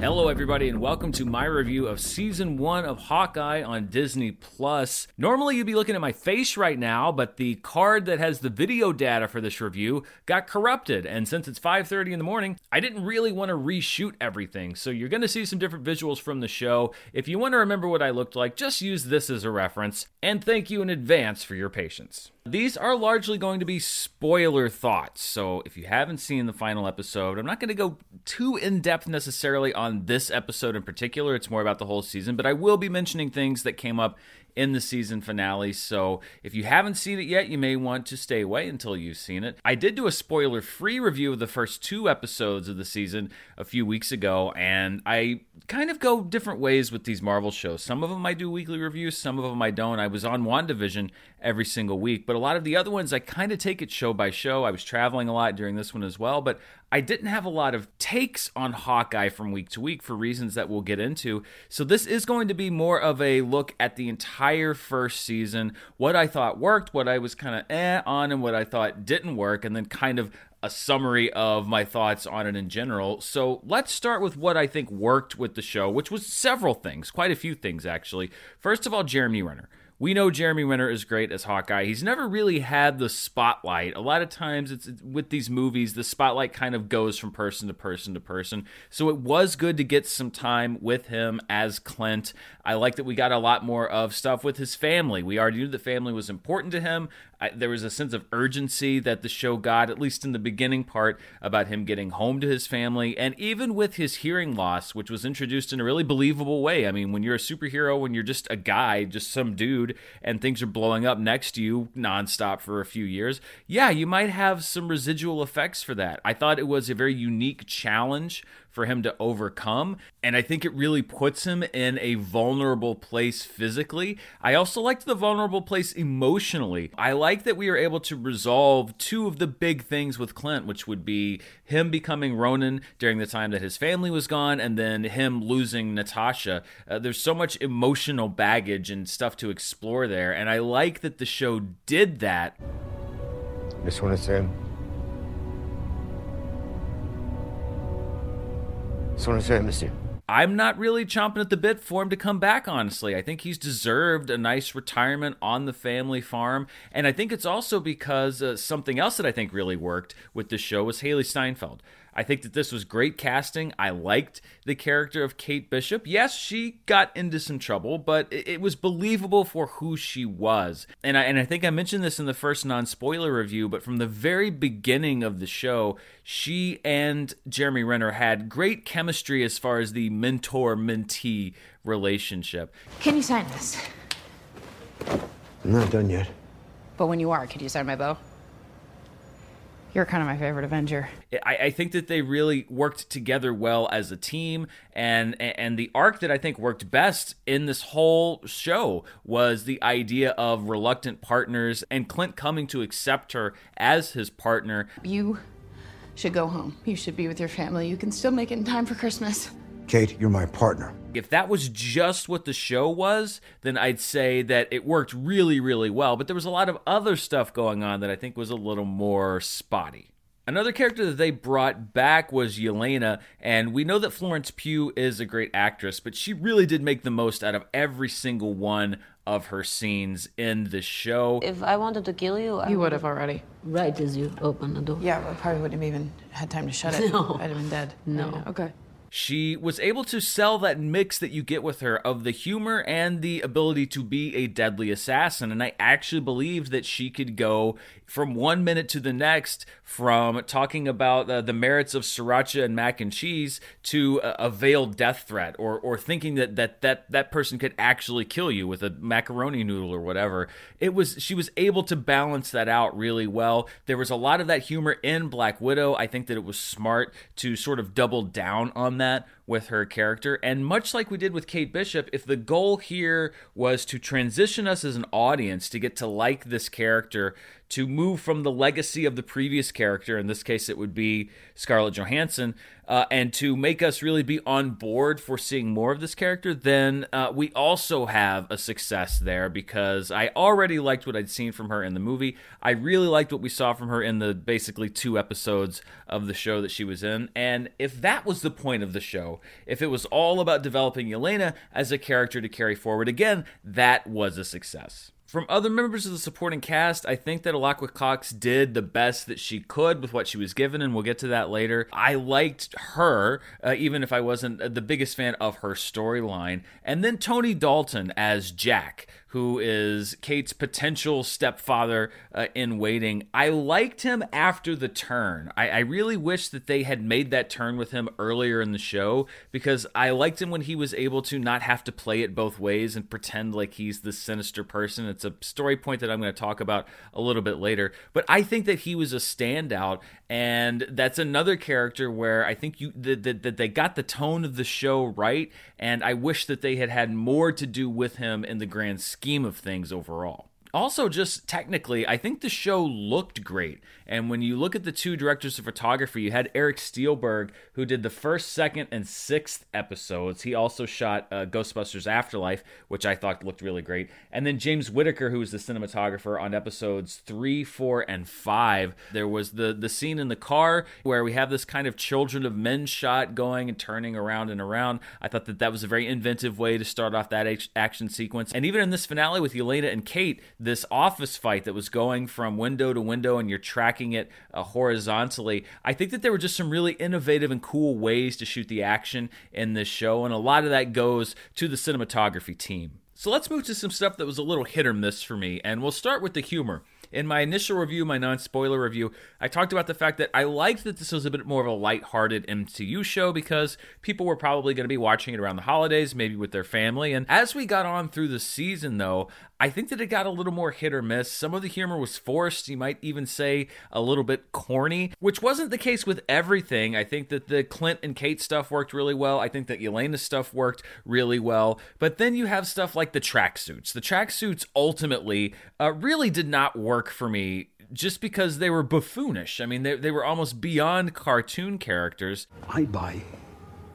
Hello, everybody, and welcome to my review of season one of Hawkeye on Disney Plus. Normally, you'd be looking at my face right now, but the card that has the video data for this review got corrupted, and since it's 5:30 in the morning, I didn't really want to reshoot everything. So you're going to see some different visuals from the show. If you want to remember what I looked like, just use this as a reference. And thank you in advance for your patience. These are largely going to be spoiler thoughts. So if you haven't seen the final episode, I'm not going to go too in depth necessarily on this episode in particular. It's more about the whole season, but I will be mentioning things that came up in the season finale. So if you haven't seen it yet, you may want to stay away until you've seen it. I did do a spoiler free review of the first two episodes of the season a few weeks ago, and I kind of go different ways with these Marvel shows. Some of them I do weekly reviews, some of them I don't. I was on WandaVision every single week, but a lot of the other ones I kind of take it show by show. I was traveling a lot during this one as well, but I didn't have a lot of takes on Hawkeye from week to week for reasons that we'll get into. So this is going to be more of a look at the entire first season, what I thought worked, what I was kind of eh on, and what I thought didn't work, and then kind of a summary of my thoughts on it in general. So let's start with what I think worked with the show, which was several things, quite a few things actually. First of all, Jeremy Renner. We know Jeremy Renner is great as Hawkeye. He's never really had the spotlight. A lot of times, it's with these movies, the spotlight kind of goes from person to person to person. So it was good to get some time with him as Clint. I like that we got a lot more of stuff with his family. We already knew the family was important to him. I, there was a sense of urgency that the show got, at least in the beginning part, about him getting home to his family. And even with his hearing loss, which was introduced in a really believable way. I mean, when you're a superhero, when you're just a guy, just some dude, and things are blowing up next to you nonstop for a few years, yeah, you might have some residual effects for that. I thought it was a very unique challenge for him to overcome. And I think it really puts him in a vulnerable place physically. I also liked the vulnerable place emotionally. I like that we are able to resolve two of the big things with Clint, which would be him becoming Ronin during the time that his family was gone, and then him losing Natasha. Uh, there's so much emotional baggage and stuff to explore there. And I like that the show did that. Just want to say Just want to say I miss you. I'm not really chomping at the bit for him to come back, honestly. I think he's deserved a nice retirement on the family farm. And I think it's also because uh, something else that I think really worked with the show was Hailee Steinfeld. I think that this was great casting. I liked the character of Kate Bishop. Yes, she got into some trouble, but it, was believable for who she was. And I, and I think I mentioned this in the first non spoiler review, but from the very beginning of the show, she and Jeremy Renner had great chemistry as far as the mentor mentee relationship. Can you sign this? I'm not done yet. But when you are, could you sign my bow? You're kind of my favorite Avenger. I, I, think that they really worked together well as a team, and and the arc that I think worked best in this whole show was the idea of reluctant partners and Clint coming to accept her as his partner. You should go home. You should be with your family. You can still make it in time for Christmas. Kate, you're my partner. If that was just what the show was, then I'd say that it worked really, really well. But there was a lot of other stuff going on that I think was a little more spotty. Another character that they brought back was Yelena, and we know that Florence Pugh is a great actress, but she really did make the most out of every single one of her scenes in the show. If I wanted to kill you, I you would have already. Right as you open the door. Yeah, I probably wouldn't have even had time to shut it. No. I'd have been dead. No. Okay. She was able to sell that mix that you get with her of the humor and the ability to be a deadly assassin. And I actually believed that she could go from one minute to the next from talking about uh, the merits of sriracha and mac and cheese to a, a veiled death threat or, or thinking that, that that that person could actually kill you with a macaroni noodle or whatever. It was she was able to balance that out really well. There was a lot of that humor in Black Widow. I think that it was smart to sort of double down on that with her character. And much like we did with Kate Bishop, if the goal here was to transition us as an audience to get to like this character, to move from the legacy of the previous character, in this case it would be Scarlett Johansson, uh, and to make us really be on board for seeing more of this character, then uh, we also have a success there because I already liked what I'd seen from her in the movie. I really liked what we saw from her in the basically two episodes of the show that she was in. And if that was the point of the show, if it was all about developing Yelena as a character to carry forward, again, that was a success. From other members of the supporting cast, I think that Alaqua Cox did the best that she could with what she was given, and we'll get to that later. I liked her, uh, even if I wasn't the biggest fan of her storyline. And then Tony Dalton as Jack, who is Kate's potential stepfather uh, in waiting. I liked him after the turn. I, I, really wish that they had made that turn with him earlier in the show because I liked him when he was able to not have to play it both ways and pretend like he's the sinister person. A story point that I'm going to talk about a little bit later. But I think that he was a standout, and that's another character where I think you that, that, that they got the tone of the show right, and I wish that they had had more to do with him in the grand scheme of things overall also just technically i think the show looked great. And when you look at the two directors of photography you had eric steelberg who did the first second and sixth episodes. He also shot uh, ghostbusters afterlife which i thought looked really great. And then james whitaker who was the cinematographer on episodes three four and five. There was the the scene in the car where we have this kind of children of men shot going and turning around and around. I thought that that was a very inventive way to start off that action sequence. And even in this finale with yelena and kate this office fight that was going from window to window and you're tracking it uh, horizontally. I think that there were just some really innovative and cool ways to shoot the action in this show, and a lot of that goes to the cinematography team. So let's move to some stuff that was a little hit or miss for me, and we'll start with the humor. In my initial review, my non spoiler review, I talked about the fact that I liked that this was a bit more of a light-hearted MCU show because people were probably going to be watching it around the holidays, maybe with their family. And as we got on through the season, though, I think that it got a little more hit or miss. Some of the humor was forced, you might even say a little bit corny, which wasn't the case with everything. I think that the Clint and Kate stuff worked really well. I think that Yelena's stuff worked really well. But then you have stuff like the tracksuits. The tracksuits ultimately uh, really did not work for me just because they were buffoonish. I mean, they, they were almost beyond cartoon characters. I buy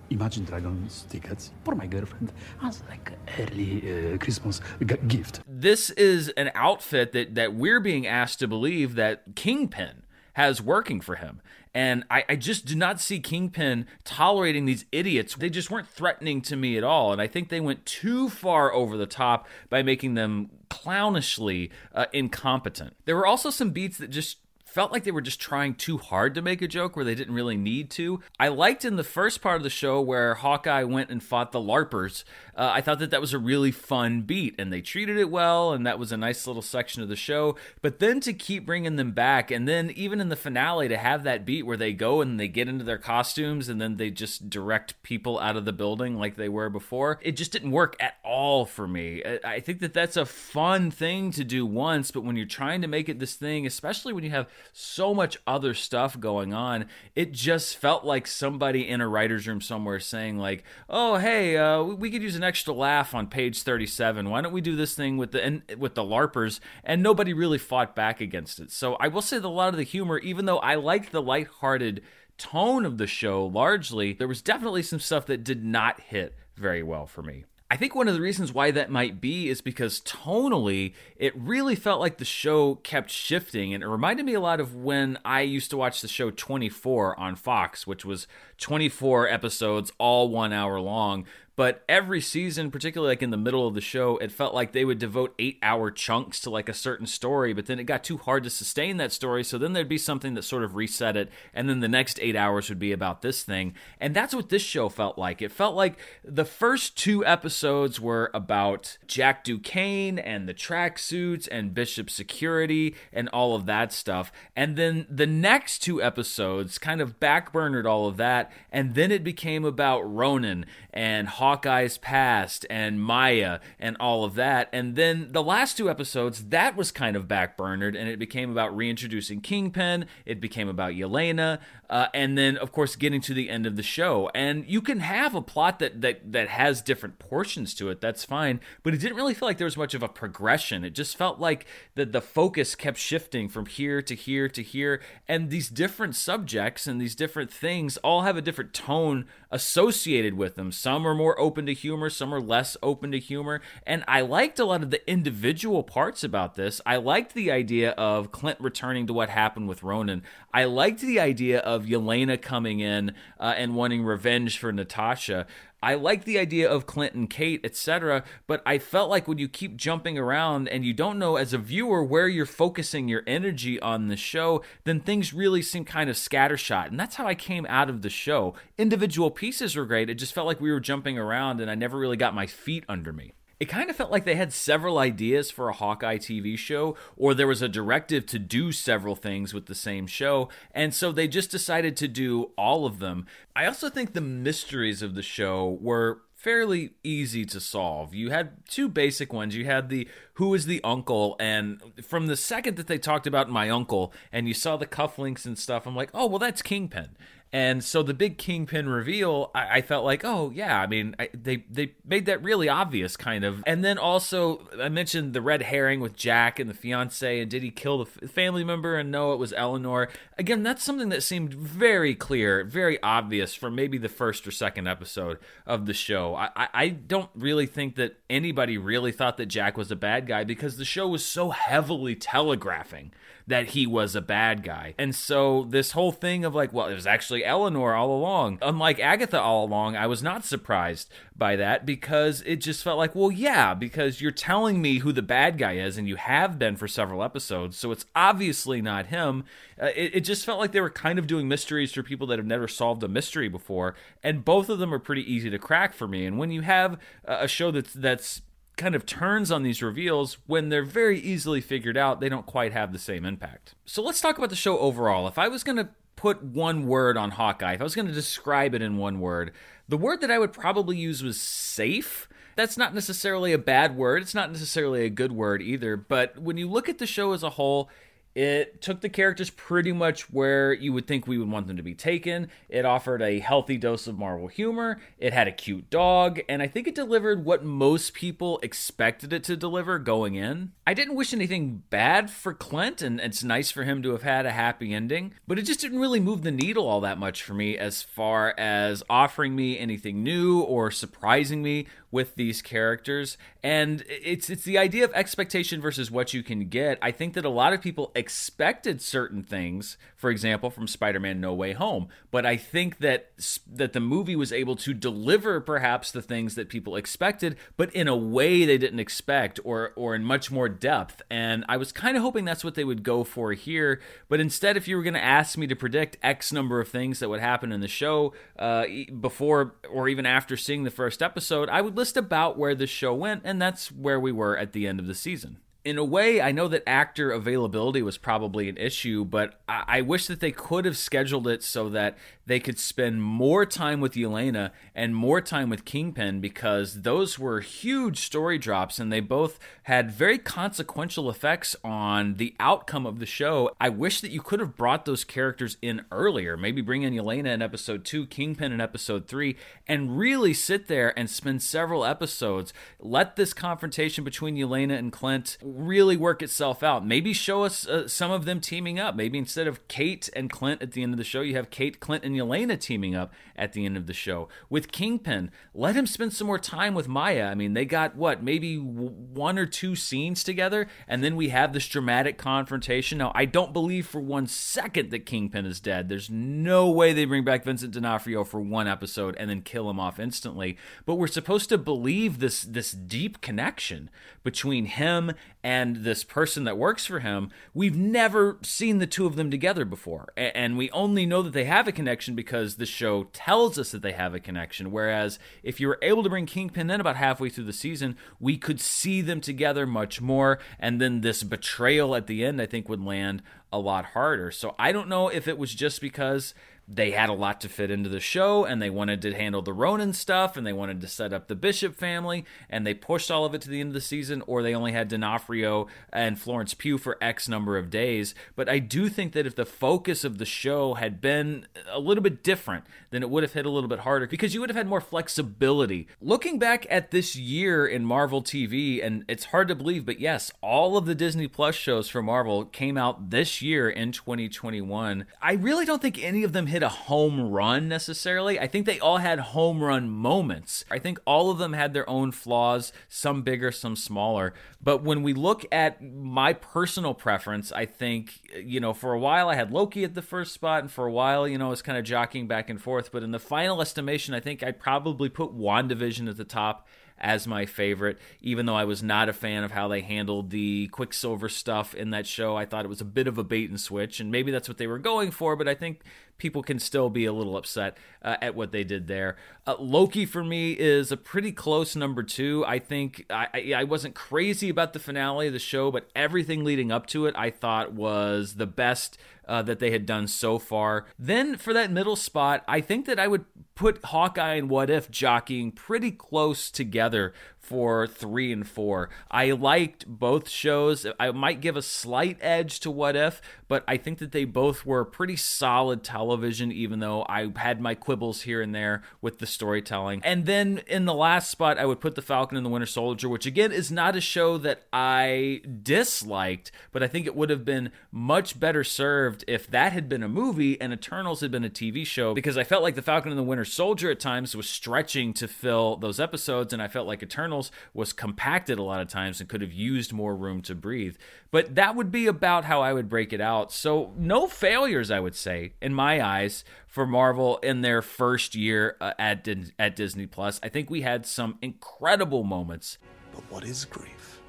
Imagine Dragons tickets for my girlfriend as like early uh, Christmas g- gift. This is an outfit that that we're being asked to believe that Kingpin has working for him. And I, I, just do not see Kingpin tolerating these idiots. They just weren't threatening to me at all. And I think they went too far over the top by making them clownishly uh, incompetent. There were also some beats that just felt like they were just trying too hard to make a joke where they didn't really need to. I liked in the first part of the show where Hawkeye went and fought the LARPers. Uh, I thought that that was a really fun beat and they treated it well, and that was a nice little section of the show. But then to keep bringing them back, and then even in the finale to have that beat where they go and they get into their costumes and then they just direct people out of the building like they were before, it just didn't work at all for me. I think that that's a fun thing to do once, but when you're trying to make it this thing, especially when you have so much other stuff going on. It just felt like somebody in a writer's room somewhere saying, like, oh, hey, uh, we could use an extra laugh on page 37. Why don't we do this thing with the, and, with the LARPers? And nobody really fought back against it. So I will say that a lot of the humor, even though I liked the lighthearted tone of the show largely, there was definitely some stuff that did not hit very well for me. I think one of the reasons why that might be is because tonally, it really felt like the show kept shifting. And it reminded me a lot of when I used to watch the show 24 on Fox, which was 24 episodes, all one hour long. But every season, particularly like in the middle of the show, it felt like they would devote eight hour chunks to like a certain story, but then it got too hard to sustain that story. So then there'd be something that sort of reset it, and then the next eight hours would be about this thing. And that's what this show felt like. It felt like the first two episodes were about Jack Duquesne and the tracksuits and Bishop security and all of that stuff. And then the next two episodes kind of backburnered all of that. And then it became about ronin and Hawkeye's past and Maya and all of that. And then the last two episodes, that was kind of backburnered and it became about reintroducing Kingpin. It became about Yelena. Uh, and then, of course, getting to the end of the show. And you can have a plot that, that, that has different portions to it. That's fine. But it didn't really feel like there was much of a progression. It just felt like the, the focus kept shifting from here to here to here. And these different subjects and these different things all have a different tone associated with them. Some are more open to humor, some are less open to humor. And I liked a lot of the individual parts about this. I liked the idea of Clint returning to what happened with Ronin. I liked the idea of Yelena coming in uh, and wanting revenge for Natasha. I like the idea of Clinton, Kate, etc., but I felt like when you keep jumping around and you don't know as a viewer where you're focusing your energy on the show, then things really seem kind of scattershot. And that's how I came out of the show. Individual pieces were great. It just felt like we were jumping around and I never really got my feet under me it kind of felt like they had several ideas for a Hawkeye TV show, or there was a directive to do several things with the same show, and so they just decided to do all of them. I also think the mysteries of the show were fairly easy to solve. You had two basic ones. You had the who is the uncle, and from the second that they talked about my uncle, and you saw the cufflinks and stuff, I'm like, oh well, that's Kingpin. And so the big kingpin reveal, I, I felt like, oh yeah, I mean, I, they they made that really obvious, kind of. And then also, I mentioned the red herring with Jack and the fiance, and did he kill the family member? And no, it was Eleanor. Again, that's something that seemed very clear, very obvious from maybe the first or second episode of the show. I, I, I don't really think that anybody really thought that Jack was a bad guy because the show was so heavily telegraphing that he was a bad guy. And so this whole thing of like, well, it was actually Eleanor all along. Unlike Agatha all along, I was not surprised by that because it just felt like, well, yeah, because you're telling me who the bad guy is, and you have been for several episodes, so it's obviously not him. Uh, it, it just felt like they were kind of doing mysteries for people that have never solved a mystery before, and both of them are pretty easy to crack for me. And when you have a show that's that's kind of turns on these reveals when they're very easily figured out, they don't quite have the same impact. So let's talk about the show overall. If I was going to put one word on Hawkeye, if I was going to describe it in one word, the word that I would probably use was safe. That's not necessarily a bad word. It's not necessarily a good word either. But when you look at the show as a whole, it took the characters pretty much where you would think we would want them to be taken. It offered a healthy dose of Marvel humor. It had a cute dog, and I think it delivered what most people expected it to deliver going in. I didn't wish anything bad for Clint, and it's nice for him to have had a happy ending, but it just didn't really move the needle all that much for me as far as offering me anything new or surprising me with these characters and it's it's the idea of expectation versus what you can get i think that a lot of people expected certain things for example from spider-man no way home but i think that that the movie was able to deliver perhaps the things that people expected but in a way they didn't expect or or in much more depth and i was kind of hoping that's what they would go for here but instead if you were going to ask me to predict x number of things that would happen in the show uh, before or even after seeing the first episode i would list about where the show went, and that's where we were at the end of the season in a way, I know that actor availability was probably an issue, but I, I, wish that they could have scheduled it so that they could spend more time with Yelena and more time with Kingpin because those were huge story drops and they both had very consequential effects on the outcome of the show. I wish that you could have brought those characters in earlier, maybe bring in Yelena in episode two, Kingpin in episode three, and really sit there and spend several episodes. Let this confrontation between Yelena and Clint really work itself out. Maybe show us uh, some of them teaming up. Maybe instead of Kate and Clint at the end of the show, you have Kate, Clint, and Yelena teaming up at the end of the show. With Kingpin, let him spend some more time with Maya. I mean, they got what, maybe one or two scenes together, and then we have this dramatic confrontation. Now, I don't believe for one second that Kingpin is dead. There's no way they bring back Vincent D'Onofrio for one episode and then kill him off instantly. But we're supposed to believe this this deep connection between him and this person that works for him. We've never seen the two of them together before, and we only know that they have a connection because the show tells us that they have a connection. Whereas if you were able to bring Kingpin in about halfway through the season, we could see them together much more, and then this betrayal at the end, I think, would land a lot harder. So I don't know if it was just because they had a lot to fit into the show and they wanted to handle the Ronin stuff and they wanted to set up the Bishop family and they pushed all of it to the end of the season or they only had D'Onofrio and Florence Pugh for X number of days. But I do think that if the focus of the show had been a little bit different, then it would have hit a little bit harder because you would have had more flexibility. Looking back at this year in Marvel TV, and it's hard to believe, but yes, all of the Disney Plus shows for Marvel came out this year in 2021. I really don't think any of them hit a home run necessarily. I think they all had home run moments. I think all of them had their own flaws, some bigger, some smaller. But when we look at my personal preference, I think, you know, for a while I had Loki at the first spot, and for a while, you know, I was kind of jockeying back and forth. But in the final estimation, I think I'd probably put WandaVision at the top as my favorite, even though I was not a fan of how they handled the Quicksilver stuff in that show. I thought it was a bit of a bait and switch, and maybe that's what they were going for, but I think people can still be a little upset uh, at what they did there. Uh, Loki for me is a pretty close number two. I think I, I wasn't crazy about the finale of the show, but everything leading up to it I thought was the best uh, that they had done so far. Then for that middle spot, I think that I would put Hawkeye and What If jockeying pretty close together for three and four. I liked both shows. I might give a slight edge to What If, but I think that they both were pretty solid television, even though I had my quibbles here and there with the storytelling. And then in the last spot, I would put The Falcon and the Winter Soldier, which again is not a show that I disliked, but I think it would have been much better served if that had been a movie and Eternals had been a TV show, because I felt like The Falcon and the Winter Soldier at times was stretching to fill those episodes, and I felt like Eternals was compacted a lot of times and could have used more room to breathe. But that would be about how I would break it out. So, no failures, I would say, in my eyes, for Marvel in their first year uh, at, at Disney Plus. I think we had some incredible moments. But what is grief?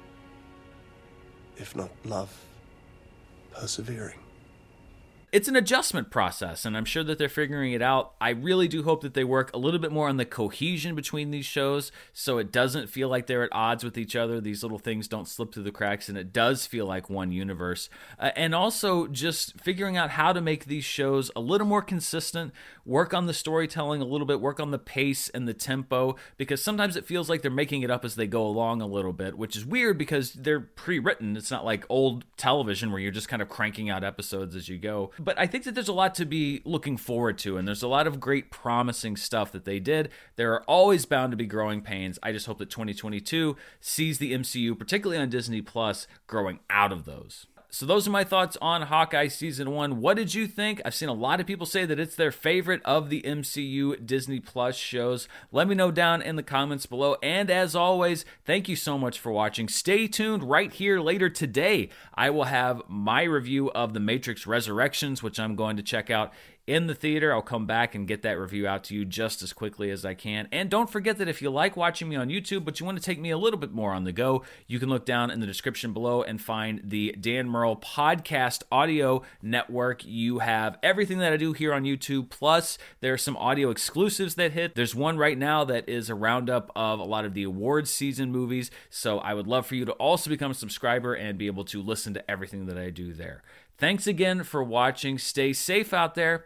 If not love, persevering it's an adjustment process, and I'm sure that they're figuring it out. I really do hope that they work a little bit more on the cohesion between these shows so it doesn't feel like they're at odds with each other. These little things don't slip through the cracks, and it does feel like one universe. Uh, and also just figuring out how to make these shows a little more consistent, work on the storytelling a little bit, work on the pace and the tempo, because sometimes it feels like they're making it up as they go along a little bit, which is weird because they're pre written. It's not like old television where you're just kind of cranking out episodes as you go but I think that there's a lot to be looking forward to, and there's a lot of great promising stuff that they did. There are always bound to be growing pains. I just hope that 2022 sees the MCU, particularly on Disney Plus, growing out of those so those are my thoughts on Hawkeye season one. What did you think? I've seen a lot of people say that it's their favorite of the MCU Disney Plus shows. Let me know down in the comments below. And as always, thank you so much for watching. Stay tuned right here later today. I will have my review of The Matrix Resurrections, which I'm going to check out in the theater. I'll come back and get that review out to you just as quickly as I can. And don't forget that if you like watching me on YouTube, but you want to take me a little bit more on the go, you can look down in the description below and find the Dan Murrell Podcast Audio Network. You have everything that I do here on YouTube, plus there are some audio exclusives that hit. There's one right now that is a roundup of a lot of the awards season movies. So I would love for you to also become a subscriber and be able to listen to everything that I do there. Thanks again for watching. Stay safe out there